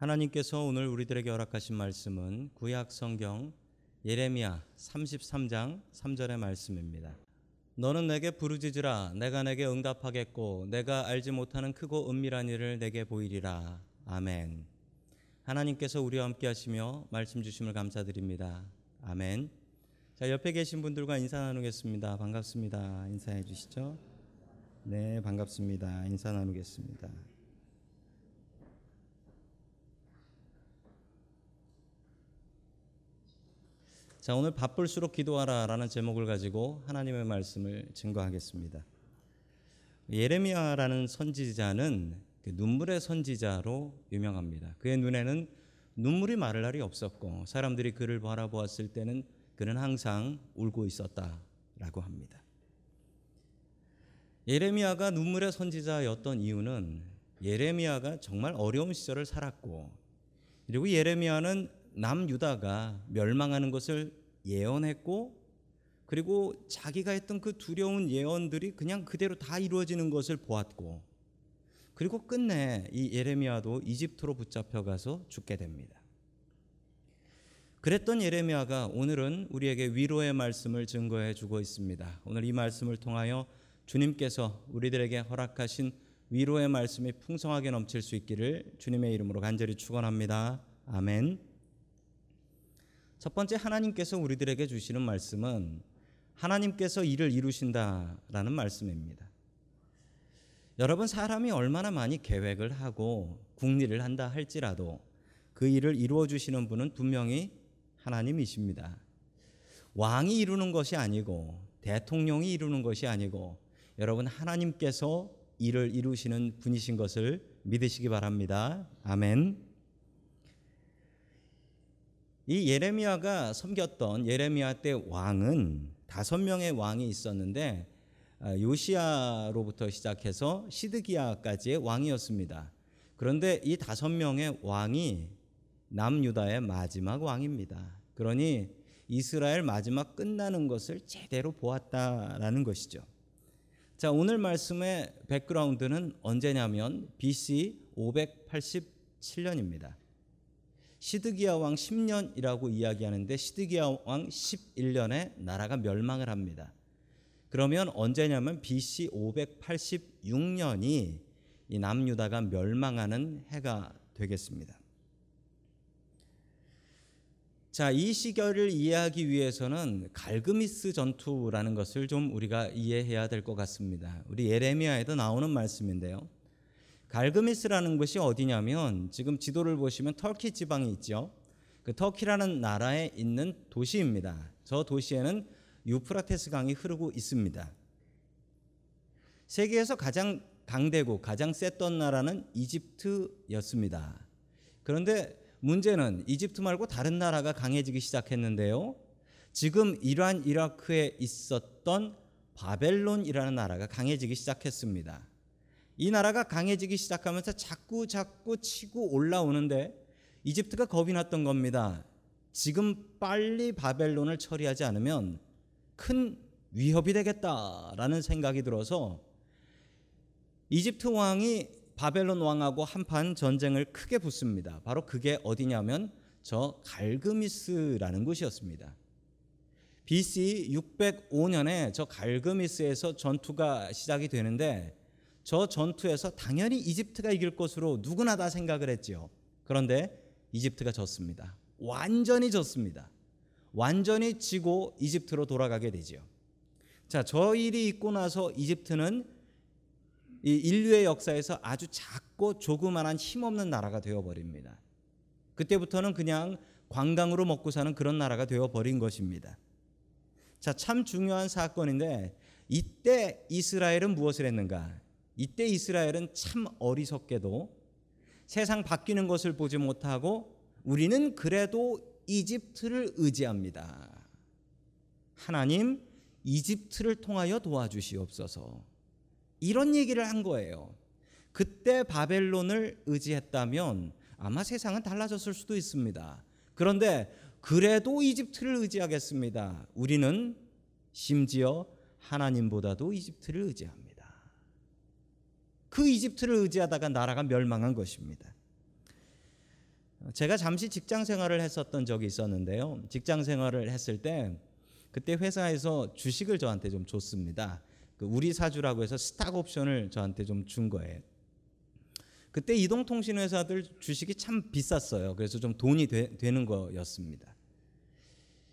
하나님께서 오늘 우리들에게 허락하신 말씀은 구약 성경 예레미야 33장 3절의 말씀입니다. 너는 내게 부르짖으라 내가 내게 응답하겠고 내가 알지 못하는 크고 은밀한 일을 내게 보이리라. 아멘. 하나님께서 우리와 함께 하시며 말씀 주심을 감사드립니다. 아멘. 자, 옆에 계신 분들과 인사 나누겠습니다. 반갑습니다. 인사해 주시죠. 네, 반갑습니다. 인사 나누겠습니다. 자, 오늘 바쁠수록 기도하라 라는 제목을 가지고 하나님의 말씀을 증거하겠습니다. 예레미야라는 선지자는 그 눈물의 선지자로 유명합니다. 그의 눈에는 눈물이 마를 날이 없었고 사람들이 그를 바라보았을 때는 그는 항상 울고 있었다라고 합니다. 예레미야가 눈물의 선지자였던 이유는 예레미야가 정말 어려운 시절을 살았고 그리고 예레미야는 남유다가 멸망하는 것을 예언했고 그리고 자기가 했던 그 두려운 예언들이 그냥 그대로 다 이루어지는 것을 보았고 그리고 끝내 이 예레미야도 이집트로 붙잡혀 가서 죽게 됩니다. 그랬던 예레미야가 오늘은 우리에게 위로의 말씀을 증거해 주고 있습니다. 오늘 이 말씀을 통하여 주님께서 우리들에게 허락하신 위로의 말씀이 풍성하게 넘칠 수 있기를 주님의 이름으로 간절히 축원합니다. 아멘. 첫 번째 하나님께서 우리들에게 주시는 말씀은 하나님께서 일을 이루신다라는 말씀입니다. 여러분 사람이 얼마나 많이 계획을 하고 궁리를 한다 할지라도 그 일을 이루어 주시는 분은 분명히 하나님이십니다. 왕이 이루는 것이 아니고 대통령이 이루는 것이 아니고 여러분 하나님께서 일을 이루시는 분이신 것을 믿으시기 바랍니다. 아멘. 이 예레미야가 섬겼던 예레미야 때 왕은 다섯 명의 왕이 있었는데 아, 요시아로부터 시작해서 시드기야까지의 왕이었습니다. 그런데 이 다섯 명의 왕이 남유다의 마지막 왕입니다. 그러니 이스라엘 마지막 끝나는 것을 제대로 보았다라는 것이죠. 자, 오늘 말씀의 백그라운드는 언제냐면 BC 587년입니다. 시드기야 왕 10년이라고 이야기하는데 시드기야 왕 11년에 나라가 멸망을 합니다. 그러면 언제냐면 BC 586년이 이 남유다가 멸망하는 해가 되겠습니다. 자, 이 시절을 이해하기 위해서는 갈그미스 전투라는 것을 좀 우리가 이해해야 될 것 같습니다. 우리 예레미야에도 나오는 말씀인데요. 갈그미스라는 것이 어디냐면 지금 지도를 보시면 터키 지방이 있죠. 그 터키라는 나라에 있는 도시입니다. 저 도시에는 유프라테스 강이 흐르고 있습니다. 세계에서 가장 강대국, 가장 셌던 나라는 이집트였습니다. 그런데 문제는 이집트 말고 다른 나라가 강해지기 시작했는데요. 지금 이란, 이라크에 있었던 바벨론이라는 나라가 강해지기 시작했습니다. 이 나라가 강해지기 시작하면서 자꾸 자꾸 치고 올라오는데 이집트가 겁이 났던 겁니다. 지금 빨리 바벨론을 처리하지 않으면 큰 위협이 되겠다라는 생각이 들어서 이집트 왕이 바벨론 왕하고 한판 전쟁을 크게 붙습니다. 바로 그게 어디냐면 저 갈그미스라는 곳이었습니다. BC 605년에 저 갈그미스에서 전투가 시작이 되는데 저 전투에서 당연히 이집트가 이길 것으로 누구나 다 생각을 했지요. 그런데 이집트가 졌습니다. 완전히 졌습니다. 완전히 지고 이집트로 돌아가게 되지요. 자, 저 일이 있고 나서 이집트는 이 인류의 역사에서 아주 작고 조그만한 힘없는 나라가 되어 버립니다. 그때부터는 그냥 관광으로 먹고 사는 그런 나라가 되어 버린 것입니다. 자, 참 중요한 사건인데 이때 이스라엘은 무엇을 했는가? 이때 이스라엘은 참 어리석게도 세상 바뀌는 것을 보지 못하고 우리는 그래도 이집트를 의지합니다. 하나님, 이집트를 통하여 도와주시옵소서. 이런 얘기를 한 거예요. 그때 바벨론을 의지했다면 아마 세상은 달라졌을 수도 있습니다. 그런데 그래도 이집트를 의지하겠습니다. 우리는 심지어 하나님보다도 이집트를 의지합니다. 그 이집트를 의지하다가 나라가 멸망한 것입니다. 제가 잠시 직장 생활을 했었던 적이 있었는데요. 직장 생활을 했을 때 그때 회사에서 주식을 저한테 좀 줬습니다. 그 우리 사주라고 해서 스탁 옵션을 저한테 좀 준 거예요. 그때 이동통신 회사들 주식이 참 비쌌어요. 그래서 좀 돈이 되, 되는 거였습니다.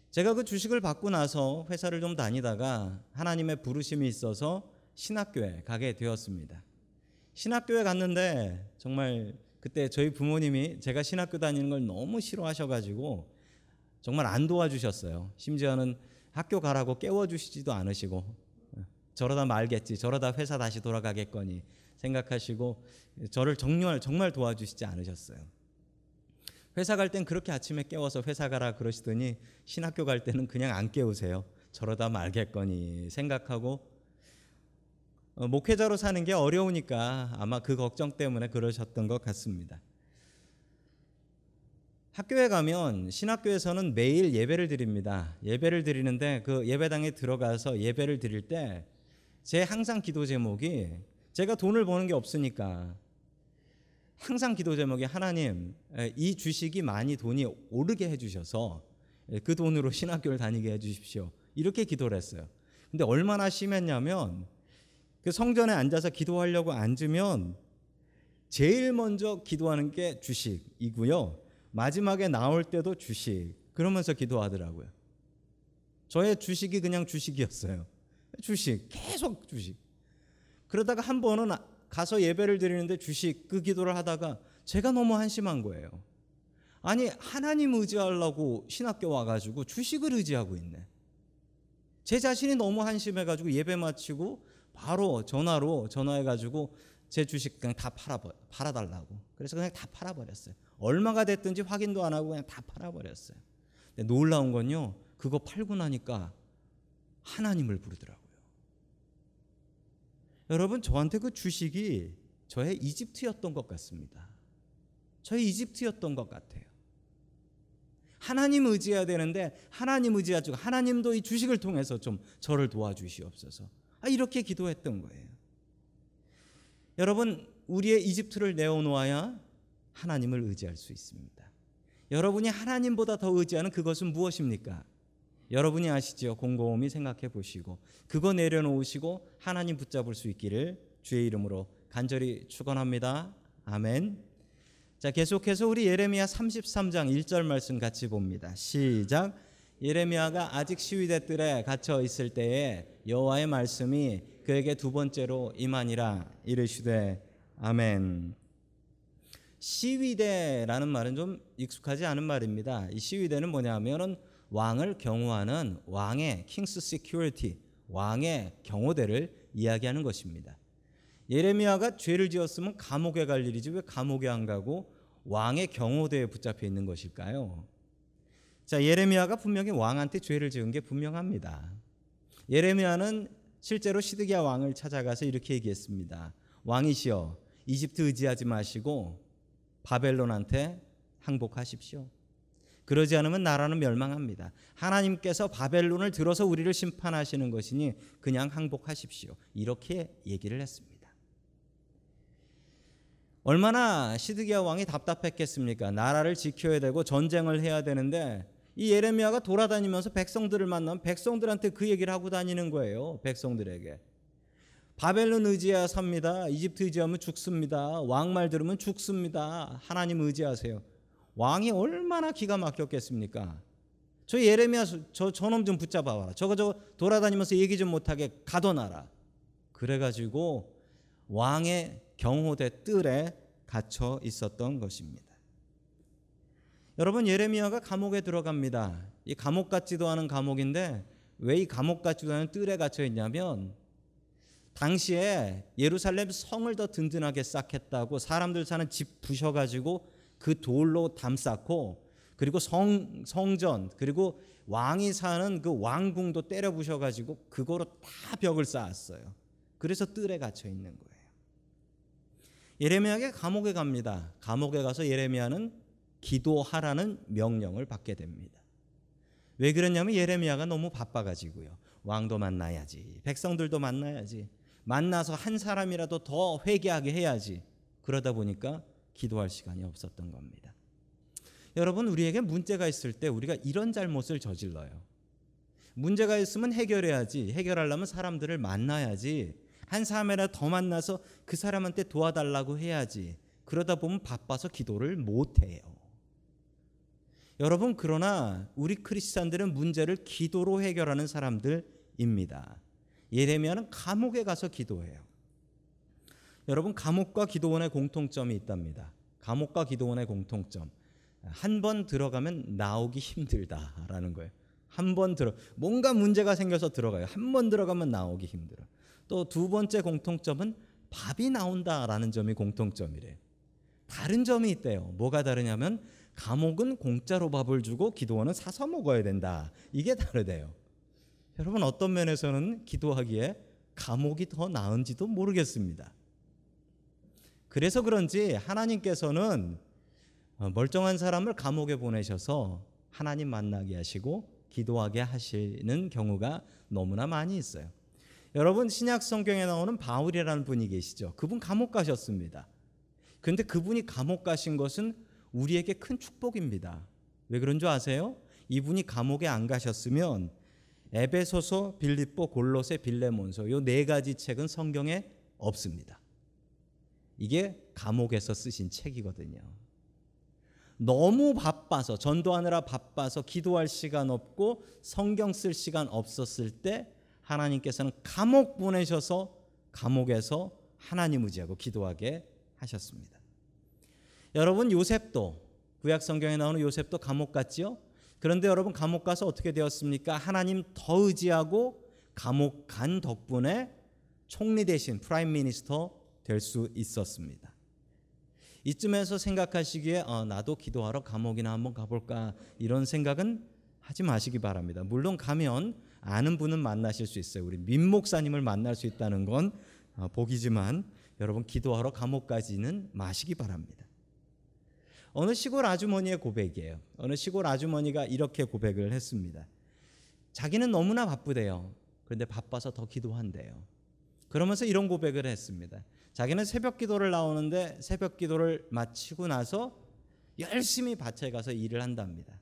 제가 그 주식을 받고 나서 회사를 좀 다니다가 하나님의 부르심이 있어서 신학교에 가게 되었습니다. 신학교에 갔는데 정말 그때 저희 부모님이 제가 신학교 다니는 걸 너무 싫어하셔가지고 정말 안 도와주셨어요. 심지어는 학교 가라고 깨워주시지도 않으시고 저러다 말겠지, 저러다 회사 다시 돌아가겠거니 생각하시고 저를 정말 정말 도와주시지 않으셨어요. 회사 갈 땐 그렇게 아침에 깨워서 회사 가라 그러시더니 신학교 갈 때는 그냥 안 깨우세요. 저러다 말겠거니 생각하고 어, 목회자로 사는 게 어려우니까 아마 그 걱정 때문에 그러셨던 것 같습니다. 학교에 가면 신학교에서는 매일 예배를 드립니다. 예배를 드리는데 그 예배당에 들어가서 예배를 드릴 때 제 항상 기도 제목이 제가 돈을 버는 게 없으니까 항상 기도 제목이 하나님 이 주식이 많이 돈이 오르게 해주셔서 그 돈으로 신학교를 다니게 해주십시오. 이렇게 기도를 했어요. 근데 얼마나 심했냐면 그 성전에 앉아서 기도하려고 앉으면 제일 먼저 기도하는 게 주식이고요. 마지막에 나올 때도 주식. 그러면서 기도하더라고요. 저의 주식이 그냥 주식이었어요. 주식, 계속 주식. 그러다가 한 번은 가서 예배를 드리는데 주식 그 기도를 하다가 제가 너무 한심한 거예요. 아니 하나님 의지하려고 신학교 와가지고 주식을 의지하고 있네. 제 자신이 너무 한심해가지고 예배 마치고 바로 전화로 전화해가지고 제 주식 그냥 다 팔아 팔아달라고. 그래서 그냥 다 팔아버렸어요. 얼마가 됐든지 확인도 안 하고 그냥 다 팔아버렸어요. 근데 놀라운 건요. 그거 팔고 나니까 하나님을 부르더라고요. 여러분 저한테 그 주식이 저의 이집트였던 것 같습니다. 저의 이집트였던 것 같아요. 하나님 의지해야 되는데 하나님 의지하지 하나님도 이 주식을 통해서 좀 저를 도와주시옵소서. 아, 이렇게 기도했던 거예요. 여러분 우리의 이집트를 내어놓아야 하나님을 의지할 수 있습니다. 여러분이 하나님보다 더 의지하는 그것은 무엇입니까? 여러분이 아시죠? 곰곰이 생각해 보시고 그거 내려놓으시고 하나님 붙잡을 수 있기를 주의 이름으로 간절히 축원합니다. 아멘. 자, 계속해서 우리 예레미야 33장 1절 말씀 같이 봅니다. 시작. 예레미야가 아직 시위대 뜰에 갇혀 있을 때에 여호와의 말씀이 그에게 두 번째로 임하니라 이르시되 아멘. 시위대라는 말은 좀 익숙하지 않은 말입니다. 이 시위대는 뭐냐면은 왕을 경호하는 왕의 King's security, 왕의 경호대를 이야기하는 것입니다. 예레미야가 죄를 지었으면 감옥에 갈 일이지 왜 감옥에 안 가고 왕의 경호대에 붙잡혀 있는 것일까요? 자, 예레미야가 분명히 왕한테 죄를 지은 게 분명합니다. 예레미야는 실제로 시드기야 왕을 찾아가서 이렇게 얘기했습니다. 왕이시여, 이집트 의지하지 마시고 바벨론한테 항복하십시오. 그러지 않으면 나라는 멸망합니다. 하나님께서 바벨론을 들어서 우리를 심판하시는 것이니 그냥 항복하십시오. 이렇게 얘기를 했습니다. 얼마나 시드기야 왕이 답답했겠습니까? 나라를 지켜야 되고 전쟁을 해야 되는데 이 예레미야가 돌아다니면서 백성들을 만나면 백성들한테 그 얘기를 하고 다니는 거예요. 백성들에게. 바벨론 의지해야 삽니다. 이집트 의지하면 죽습니다. 왕말 들으면 죽습니다. 하나님 의지하세요. 왕이 얼마나 기가 막혔겠습니까? 저 예레미야 저 저놈 좀 붙잡아봐. 저거 저 돌아다니면서 얘기 좀 못하게 가둬놔라. 그래가지고 왕의 경호대 뜰에 갇혀 있었던 것입니다. 여러분 예레미야가 감옥에 들어갑니다. 이 감옥 같지도 않은 감옥인데 왜 이 감옥 같지도 않은 뜰에 갇혀 있냐면 당시에 예루살렘 성을 더 든든하게 쌓겠다고 사람들 사는 집 부셔가지고 그 돌로 담 쌓고 그리고 성 성전 그리고 왕이 사는 그 왕궁도 때려 부셔 가지고 그거로 다 벽을 쌓았어요. 그래서 뜰에 갇혀 있는 거예요. 예레미야가 감옥에 갑니다. 감옥에 가서 예레미야는 기도하라는 명령을 받게 됩니다. 왜 그러냐면 예레미야가 너무 바빠 가지고요. 왕도 만나야지. 백성들도 만나야지. 만나서 한 사람이라도 더 회개하게 해야지. 그러다 보니까 기도할 시간이 없었던 겁니다. 여러분 우리에게 문제가 있을 때 우리가 이런 잘못을 저질러요. 문제가 있으면 해결해야지. 해결하려면 사람들을 만나야지. 한 사람이라 더 만나서 그 사람한테 도와달라고 해야지. 그러다 보면 바빠서 기도를 못 해요. 여러분 그러나 우리 크리스찬들은 문제를 기도로 해결하는 사람들입니다. 예레미야는 감옥에 가서 기도해요. 여러분 감옥과 기도원의 공통점이 있답니다. 감옥과 기도원의 공통점. 한 번 들어가면 나오기 힘들다라는 거예요. 한 번 들어 뭔가 문제가 생겨서 들어가요. 한 번 들어가면 나오기 힘들어. 또 두 번째 공통점은 밥이 나온다라는 점이 공통점이래요. 다른 점이 있대요. 뭐가 다르냐면 감옥은 공짜로 밥을 주고 기도원은 사서 먹어야 된다. 이게 다르대요. 여러분 어떤 면에서는 기도하기에 감옥이 더 나은지도 모르겠습니다. 그래서 그런지 하나님께서는 멀쩡한 사람을 감옥에 보내셔서 하나님 만나게 하시고 기도하게 하시는 경우가 너무나 많이 있어요. 여러분 신약 성경에 나오는 바울이라는 분이 계시죠. 그분 감옥 가셨습니다. 근데 그분이 감옥 가신 것은 우리에게 큰 축복입니다. 왜 그런 줄 아세요? 이분이 감옥에 안 가셨으면 에베소서, 빌립보, 골로새, 빌레몬서 요 네 가지 책은 성경에 없습니다. 이게 감옥에서 쓰신 책이거든요. 너무 바빠서 전도하느라 바빠서 기도할 시간 없고 성경 쓸 시간 없었을 때 하나님께서는 감옥 보내셔서 감옥에서 하나님 의지하고 기도하게 하셨습니다. 여러분 요셉도 구약 성경에 나오는 요셉도 감옥 갔지요? 그런데 여러분 감옥 가서 어떻게 되었습니까? 하나님 더 의지하고 감옥 간 덕분에 총리 대신 prime minister 될 수 있었습니다. 이쯤에서 생각하시기에 어, 나도 기도하러 감옥이나 한번 가볼까 이런 생각은 하지 마시기 바랍니다. 물론 가면 아는 분은 만나실 수 있어요. 우리 민 목사님을 만날 수 있다는 건 어, 복이지만 여러분 기도하러 감옥까지는 마시기 바랍니다. 어느 시골 아주머니의 고백이에요. 어느 시골 아주머니가 이렇게 고백을 했습니다. 자기는 너무나 바쁘대요. 그런데 바빠서 더 기도한대요. 그러면서 이런 고백을 했습니다. 자기는 새벽 기도를 나오는데 새벽 기도를 마치고 나서 열심히 밭에 가서 일을 한답니다.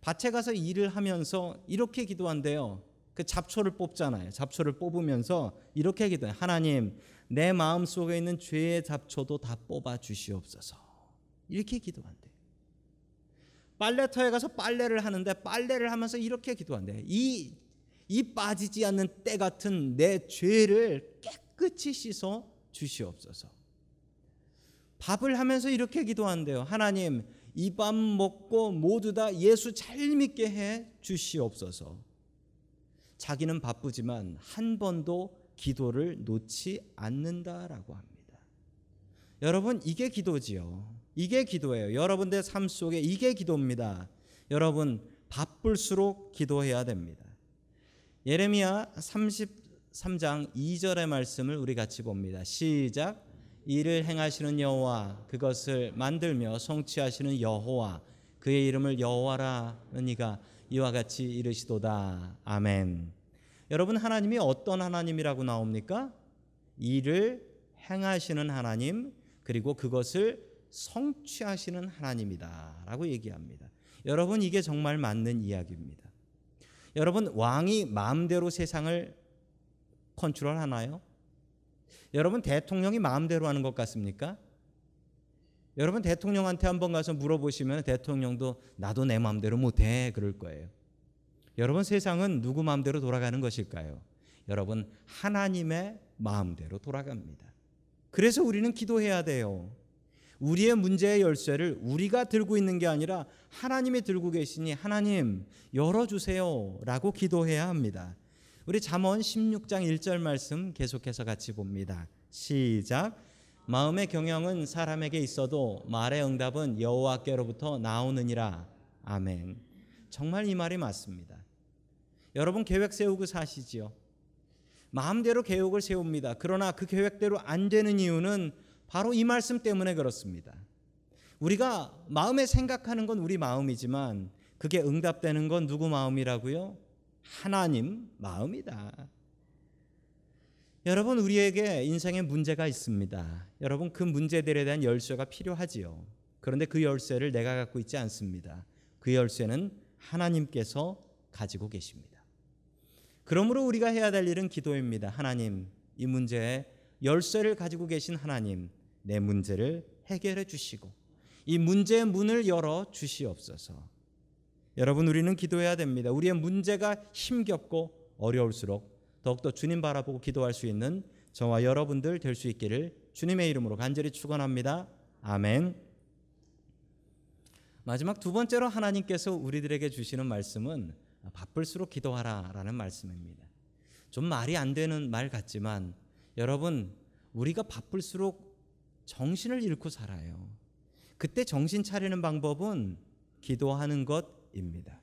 밭에 가서 일을 하면서 이렇게 기도한대요. 그 잡초를 뽑잖아요. 잡초를 뽑으면서 이렇게 기도해. 하나님, 내 마음 속에 있는 죄의 잡초도 다 뽑아 주시옵소서. 이렇게 기도한대. 빨래터에 가서 빨래를 하는데 빨래를 하면서 이렇게 기도한대. 이, 이 빠지지 않는 때 같은 내 죄를 깨끗이 씻어 주시옵소서. 밥을 하면서 이렇게 기도한대요. 하나님, 이 밥 먹고 모두 다 예수 잘 믿게 해 주시옵소서. 자기는 바쁘지만 한 번도 기도를 놓지 않는다라고 합니다. 여러분, 이게 기도지요. 이게 기도예요. 여러분들 삶 속에 이게 기도입니다. 여러분 바쁠수록 기도해야 됩니다. 예레미야 33장 2절의 말씀을 우리 같이 봅니다. 시작. 이를 행하시는 여호와 그것을 만들며 성취하시는 여호와 그의 이름을 여호와라 니가 이와 같이 이르시도다. 아멘. 여러분 하나님이 어떤 하나님이라고 나옵니까? 일을 행하시는 하나님 그리고 그것을 성취하시는 하나님이다라고 얘기합니다. 여러분 이게 정말 맞는 이야기입니다. 여러분 왕이 마음대로 세상을 컨트롤 하나요? 여러분 대통령이 마음대로 하는 것 같습니까? 여러분 대통령한테 한번 가서 물어보시면 대통령도 나도 내 마음대로 못해 그럴 거예요. 여러분 세상은 누구 마음대로 돌아가는 것일까요? 여러분 하나님의 마음대로 돌아갑니다. 그래서 우리는 기도해야 돼요. 우리의 문제의 열쇠를 우리가 들고 있는 게 아니라 하나님이 들고 계시니 하나님 열어주세요라고 기도해야 합니다. 우리 잠언 16장 1절 말씀 계속해서 같이 봅니다. 시작. 마음의 경영은 사람에게 있어도 말의 응답은 여호와께로부터 나오느니라. 아멘. 정말 이 말이 맞습니다. 여러분 계획 세우고 사시지요. 마음대로 계획을 세웁니다. 그러나 그 계획대로 안 되는 이유는 바로 이 말씀 때문에 그렇습니다. 우리가 마음에 생각하는 건 우리 마음이지만 그게 응답되는 건 누구 마음이라고요? 하나님 마음이다. 여러분 우리에게 인생에 문제가 있습니다. 여러분 그 문제들에 대한 열쇠가 필요하지요. 그런데 그 열쇠를 내가 갖고 있지 않습니다. 그 열쇠는 하나님께서 가지고 계십니다. 그러므로 우리가 해야 될 일은 기도입니다. 하나님, 이 문제에 열쇠를 가지고 계신 하나님, 내 문제를 해결해 주시고 이 문제의 문을 열어 주시옵소서. 여러분 우리는 기도해야 됩니다. 우리의 문제가 힘겹고 어려울수록 더욱더 주님 바라보고 기도할 수 있는 저와 여러분들 될 수 있기를 주님의 이름으로 간절히 축원합니다. 아멘. 마지막 두 번째로 하나님께서 우리들에게 주시는 말씀은 바쁠수록 기도하라라는 말씀입니다. 좀 말이 안 되는 말 같지만 여러분 우리가 바쁠수록 정신을 잃고 살아요. 그때 정신 차리는 방법은 기도하는 것입니다.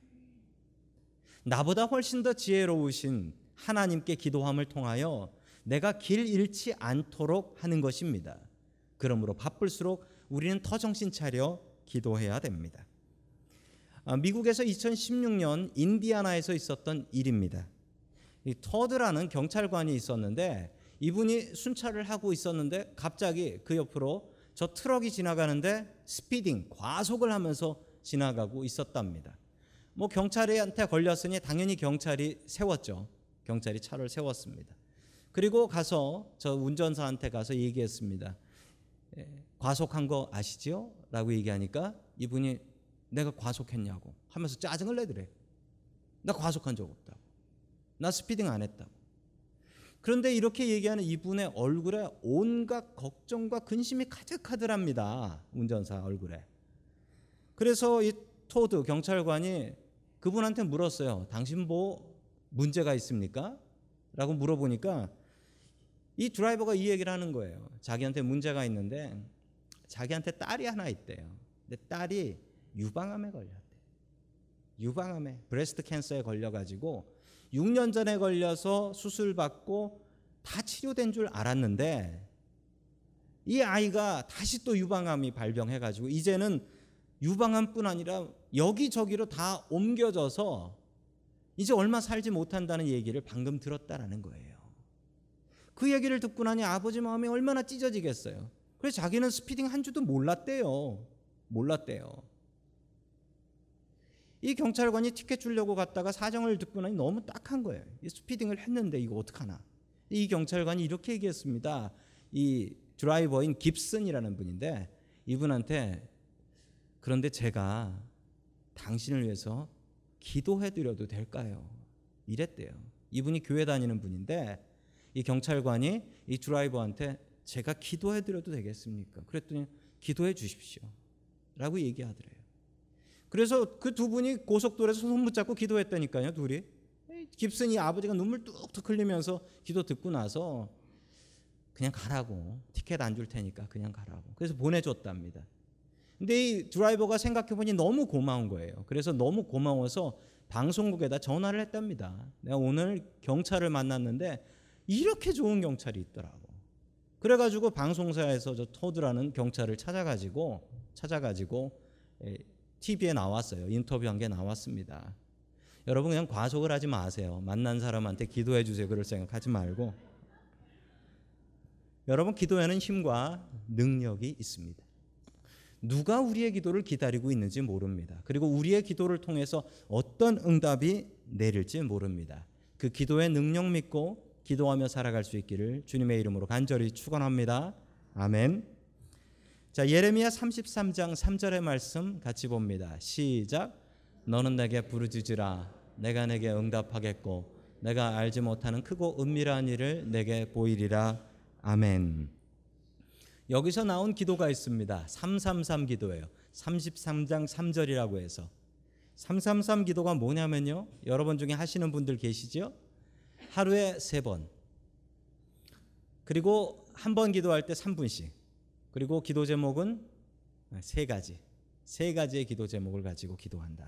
나보다 훨씬 더 지혜로우신 하나님께 기도함을 통하여 내가 길 잃지 않도록 하는 것입니다. 그러므로 바쁠수록 우리는 더 정신 차려 기도해야 됩니다. 아, 미국에서 2016년 인디아나에서 있었던 일입니다. 이 토드라는 경찰관이 있었는데 이분이 순찰을 하고 있었는데 갑자기 그 옆으로 저 트럭이 지나가는데 speeding 과속을 하면서 지나가고 있었답니다. 뭐 경찰한테 걸렸으니 당연히 경찰이 세웠죠. 경찰이 차를 세웠습니다. 그리고 가서 저 운전사한테 가서 얘기했습니다. 예, 과속한 거 아시죠? 라고 얘기하니까 이분이 내가 과속했냐고 하면서 짜증을 내더래. 나 과속한 적 없다고. 나 speeding 안 했다고. 그런데 이렇게 얘기하는 이분의 얼굴에 온갖 걱정과 근심이 가득하더랍니다. 운전사 얼굴에. 그래서 이 토드 경찰관이 그분한테 물었어요. 당신 뭐 문제가 있습니까? 라고 물어보니까 이 드라이버가 이 얘기를 하는 거예요. 자기한테 문제가 있는데 자기한테 딸이 하나 있대요. 근데 딸이 유방암에 걸렸대. 유방암에 breast cancer에 걸려 가지고 6년 전에 걸려서 수술 받고 다 치료된 줄 알았는데 이 아이가 다시 또 유방암이 발병해 가지고 이제는 유방암뿐 아니라 여기저기로 다 옮겨져서 이제 얼마 살지 못한다는 얘기를 방금 들었다라는 거예요. 그 얘기를 듣고 나니 아버지 마음이 얼마나 찢어지겠어요. 그래서 자기는 speeding 한 줄도 몰랐대요. 몰랐대요. 이 경찰관이 티켓 주려고 갔다가 사정을 듣고 나니 너무 딱한 거예요. 이 speeding을 했는데 이거 어떡하나. 이 경찰관이 이렇게 얘기했습니다. 이 드라이버인 깁슨이라는 분인데 이분한테 그런데 제가 당신을 위해서 기도해 드려도 될까요? 이랬대요. 이분이 교회 다니는 분인데 이 경찰관이 이 드라이버한테 제가 기도해 드려도 되겠습니까? 그랬더니 기도해 주십시오. 라고 얘기하더래요. 그래서 그 두 분이 고속도로에서 손 붙잡고 기도했다니까요, 둘이. 깁슨이 아버지가 눈물 뚝뚝 흘리면서 기도 듣고 나서 그냥 가라고 티켓 안 줄 테니까 그냥 가라고 그래서 보내줬답니다. 근데 이 드라이버가 생각해 보니 너무 고마운 거예요. 그래서 너무 고마워서 방송국에다 전화를 했답니다. 내가 오늘 경찰을 만났는데 이렇게 좋은 경찰이 있더라고. 그래가지고 방송사에서 저 토드라는 경찰을 찾아가지고 찾아가지고 TV에 나왔어요. 인터뷰한 게 나왔습니다. 여러분 그냥 과속을 하지 마세요. 만난 사람한테 기도해 주세요. 그럴 생각하지 말고 여러분 기도에는 힘과 능력이 있습니다. 누가 우리의 기도를 기다리고 있는지 모릅니다. 그리고 우리의 기도를 통해서 어떤 응답이 내릴지 모릅니다. 그 기도의 능력 믿고 기도하며 살아갈 수 있기를 주님의 이름으로 간절히 축원합니다. 아멘. 자, 예레미야 33장 3절의 말씀 같이 봅니다. 시작. 너는 내게 부르짖으라. 내가 내게 응답하겠고 내가 알지 못하는 크고 은밀한 일을 내게 보이리라. 아멘. 여기서 나온 기도가 있습니다. 333 기도예요. 33장 3절이라고 해서 333 기도가 뭐냐면요. 여러분 중에 하시는 분들 계시죠? 하루에 세 번. 그리고 한 번 기도할 때 3분씩. 그리고 기도 제목은 세 가지. 세 가지의 기도 제목을 가지고 기도한다.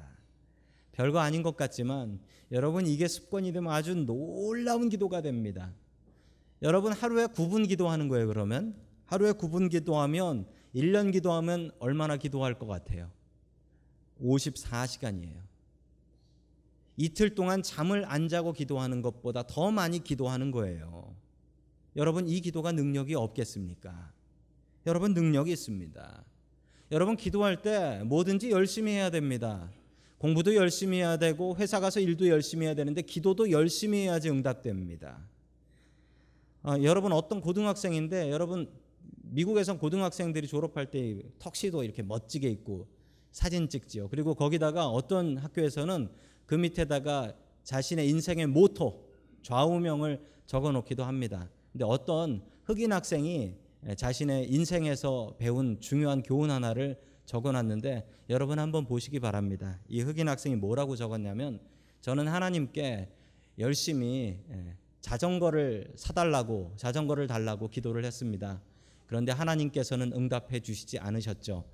별거 아닌 것 같지만 여러분 이게 습관이 되면 아주 놀라운 기도가 됩니다. 여러분 하루에 9분 기도하는 거예요, 그러면? 하루에 9분 기도하면 1년 기도하면 얼마나 기도할 것 같아요? 54시간이에요. 이틀 동안 잠을 안 자고 기도하는 것보다 더 많이 기도하는 거예요. 여러분 이 기도가 능력이 없겠습니까? 여러분 능력이 있습니다. 여러분 기도할 때 뭐든지 열심히 해야 됩니다. 공부도 열심히 해야 되고 회사 가서 일도 열심히 해야 되는데 기도도 열심히 해야지 응답됩니다. 아, 여러분 어떤 고등학생인데 여러분 미국에선 고등학생들이 졸업할 때 턱시도 이렇게 멋지게 입고 사진 찍지요. 그리고 거기다가 어떤 학교에서는 그 밑에다가 자신의 인생의 모토 좌우명을 적어 놓기도 합니다. 근데 어떤 흑인 학생이 자신의 인생에서 배운 중요한 교훈 하나를 적어 놨는데 여러분 한번 보시기 바랍니다. 이 흑인 학생이 뭐라고 적었냐면 저는 하나님께 열심히 예, 자전거를 사달라고 자전거를 달라고 기도를 했습니다. 그런데 하나님께서는 응답해 주시지 않으셨죠.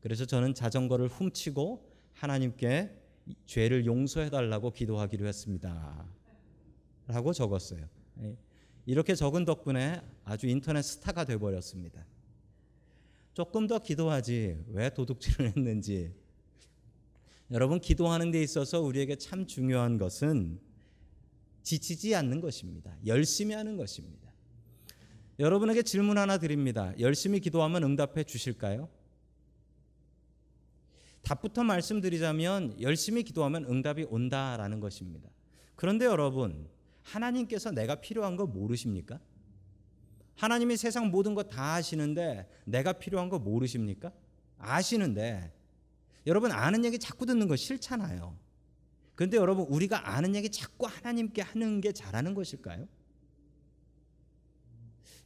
그래서 저는 자전거를 훔치고 하나님께 죄를 용서해 달라고 기도하기로 했습니다. 라고 적었어요. 예. 이렇게 적은 덕분에 아주 인터넷 스타가 돼 버렸습니다. 조금 더 기도하지 왜 도둑질을 했는지 여러분 기도하는 데 있어서 우리에게 참 중요한 것은 지치지 않는 것입니다. 열심히 하는 것입니다. 여러분에게 질문 하나 드립니다. 열심히 기도하면 응답해 주실까요? 답부터 말씀드리자면 열심히 기도하면 응답이 온다라는 것입니다. 그런데 여러분, 하나님께서 내가 필요한 거 모르십니까? 하나님이 세상 모든 거 다 아시는데 내가 필요한 거 모르십니까? 아시는데 여러분 아는 얘기 자꾸 듣는 거 싫잖아요. 그런데 여러분 우리가 아는 얘기 자꾸 하나님께 하는 게 잘하는 것일까요?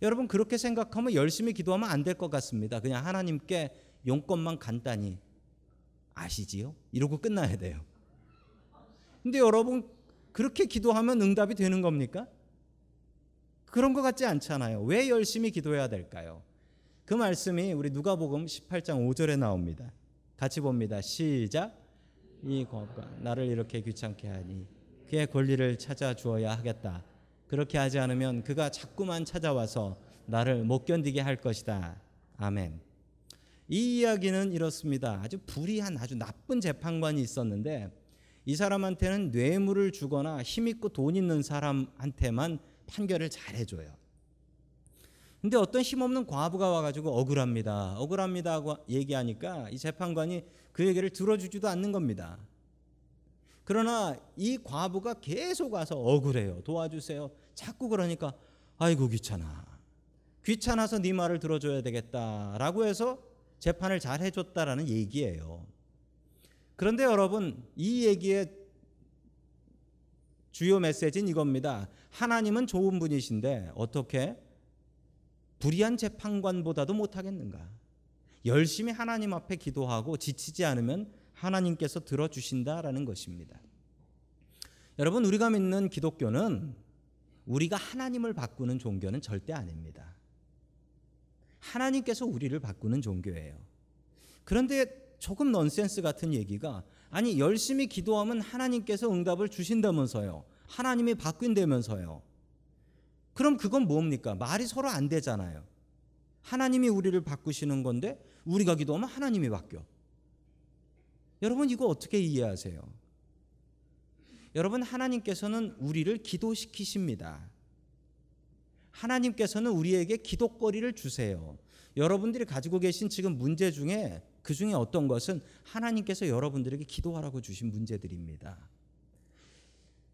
여러분 그렇게 생각하면 열심히 기도하면 안 될 것 같습니다. 그냥 하나님께 용건만 간단히 아시지요? 이러고 끝나야 돼요. 근데 여러분 그렇게 기도하면 응답이 되는 겁니까? 그런 것 같지 않잖아요. 왜 열심히 기도해야 될까요? 그 말씀이 우리 누가복음 18장 5절에 나옵니다. 같이 봅니다. 시작. 이 법과 나를 이렇게 귀찮게 하니 그의 권리를 찾아 주어야 하겠다. 그렇게 하지 않으면 그가 자꾸만 찾아와서 나를 못 견디게 할 것이다. 아멘. 이 이야기는 이렇습니다. 아주 불의한 아주 나쁜 재판관이 있었는데 이 사람한테는 뇌물을 주거나 힘 있고 돈 있는 사람한테만 판결을 잘 해줘요. 근데 어떤 힘없는 과부가 와가지고 억울합니다. 억울합니다 하고 얘기하니까 이 재판관이 그 얘기를 들어주지도 않는 겁니다. 그러나 이 과부가 계속 와서 억울해요. 도와주세요. 자꾸 그러니까 아이고 귀찮아. 귀찮아서 네 말을 들어줘야 되겠다라고 해서 재판을 잘 해줬다라는 얘기예요. 그런데 여러분 이 얘기의 주요 메시지는 이겁니다. 하나님은 좋은 분이신데 어떻게 불의한 재판관보다도 못하겠는가? 열심히 하나님 앞에 기도하고 지치지 않으면 하나님께서 들어주신다라는 것입니다. 여러분 우리가 믿는 기독교는 우리가 하나님을 바꾸는 종교는 절대 아닙니다. 하나님께서 우리를 바꾸는 종교예요. 그런데 조금 넌센스 같은 얘기가 아니 열심히 기도하면 하나님께서 응답을 주신다면서요. 하나님이 바뀐다면서요. 그럼 그건 뭡니까? 말이 서로 안 되잖아요. 하나님이 우리를 바꾸시는 건데 우리가 기도하면 하나님이 바뀌어. 여러분 이거 어떻게 이해하세요? 여러분 하나님께서는 우리를 기도시키십니다. 하나님께서는 우리에게 기도거리를 주세요. 여러분들이 가지고 계신 지금 문제 중에 그 중에 어떤 것은 하나님께서 여러분들에게 기도하라고 주신 문제들입니다.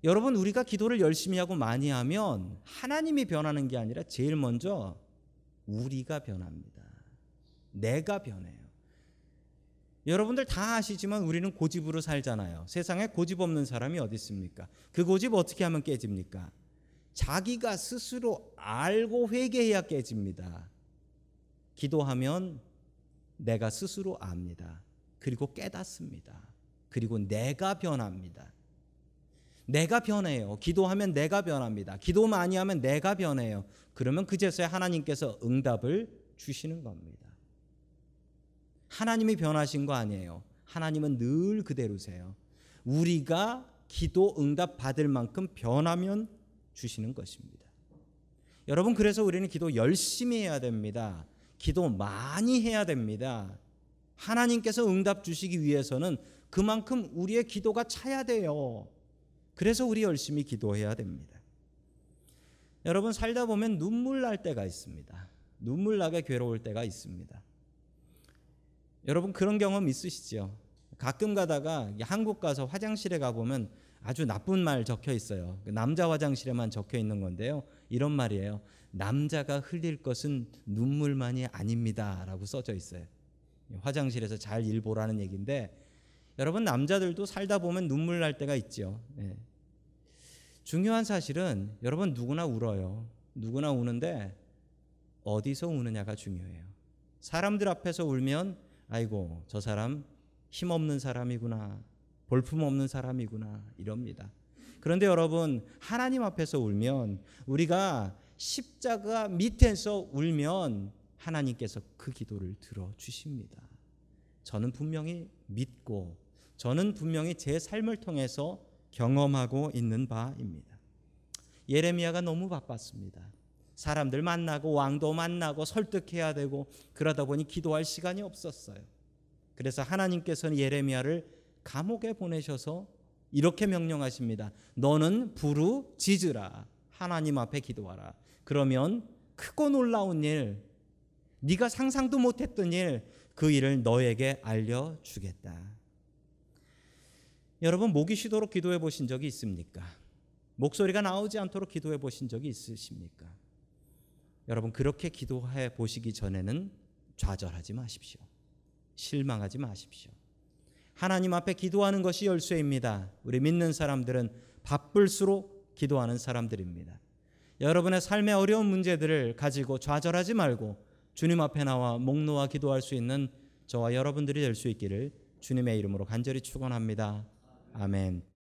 여러분 우리가 기도를 열심히 하고 많이 하면 하나님이 변하는 게 아니라 제일 먼저 우리가 변합니다. 내가 변해요. 여러분들 다 아시지만 우리는 고집으로 살잖아요. 세상에 고집 없는 사람이 어디 있습니까? 그 고집 어떻게 하면 깨집니까? 자기가 스스로 알고 회개해야 깨집니다. 기도하면 내가 스스로 압니다. 그리고 깨닫습니다. 그리고 내가 변합니다. 내가 변해요. 기도하면 내가 변합니다. 기도 많이 하면 내가 변해요. 그러면 그제서야 하나님께서 응답을 주시는 겁니다. 하나님이 변하신 거 아니에요. 하나님은 늘 그대로세요. 우리가 기도 응답 받을 만큼 변하면 주시는 것입니다. 여러분 그래서 우리는 기도 열심히 해야 됩니다. 기도 많이 해야 됩니다. 하나님께서 응답 주시기 위해서는 그만큼 우리의 기도가 차야 돼요. 그래서 우리 열심히 기도해야 됩니다. 여러분 살다 보면 눈물 날 때가 있습니다. 눈물 나게 괴로울 때가 있습니다. 여러분 그런 경험 있으시죠? 가끔 가다가 한국 가서 화장실에 가 보면 아주 나쁜 말 적혀 있어요. 그 남자 화장실에만 적혀 있는 건데요. 이런 말이에요. 남자가 흘릴 것은 눈물만이 아닙니다라고 써져 있어요. 화장실에서 잘 일보라는 얘기인데 여러분 남자들도 살다 보면 눈물 날 때가 있죠. 예. 중요한 사실은 여러분 누구나 울어요. 누구나 우는데 어디서 우느냐가 중요해요. 사람들 앞에서 울면 아이고 저 사람 힘없는 사람이구나. 볼품 없는 사람이구나. 이럽니다. 그런데 여러분 하나님 앞에서 울면 우리가 십자가 밑에서 울면 하나님께서 그 기도를 들어 주십니다. 저는 분명히 믿고 저는 분명히 제 삶을 통해서 경험하고 있는 바입니다. 예레미야가 너무 바빴습니다. 사람들 만나고 왕도 만나고 설득해야 되고 그러다 보니 기도할 시간이 없었어요. 그래서 하나님께서는 예레미야를 감옥에 보내셔서 이렇게 명령하십니다. 너는 부르짖으라. 하나님 앞에 기도하라. 그러면 크고 놀라운 일, 네가 상상도 못했던 일, 그 일을 너에게 알려주겠다. 여러분 목이 쉬도록 기도해 보신 적이 있습니까? 목소리가 나오지 않도록 기도해 보신 적이 있으십니까? 여러분 그렇게 기도해 보시기 전에는 좌절하지 마십시오. 실망하지 마십시오. 하나님 앞에 기도하는 것이 열쇠입니다. 우리 믿는 사람들은 바쁠수록 기도하는 사람들입니다. 여러분의 삶의 어려운 문제들을 가지고 좌절하지 말고 주님 앞에 나와 목 놓아 기도할 수 있는 저와 여러분들이 될 수 있기를 주님의 이름으로 간절히 축원합니다. 아멘.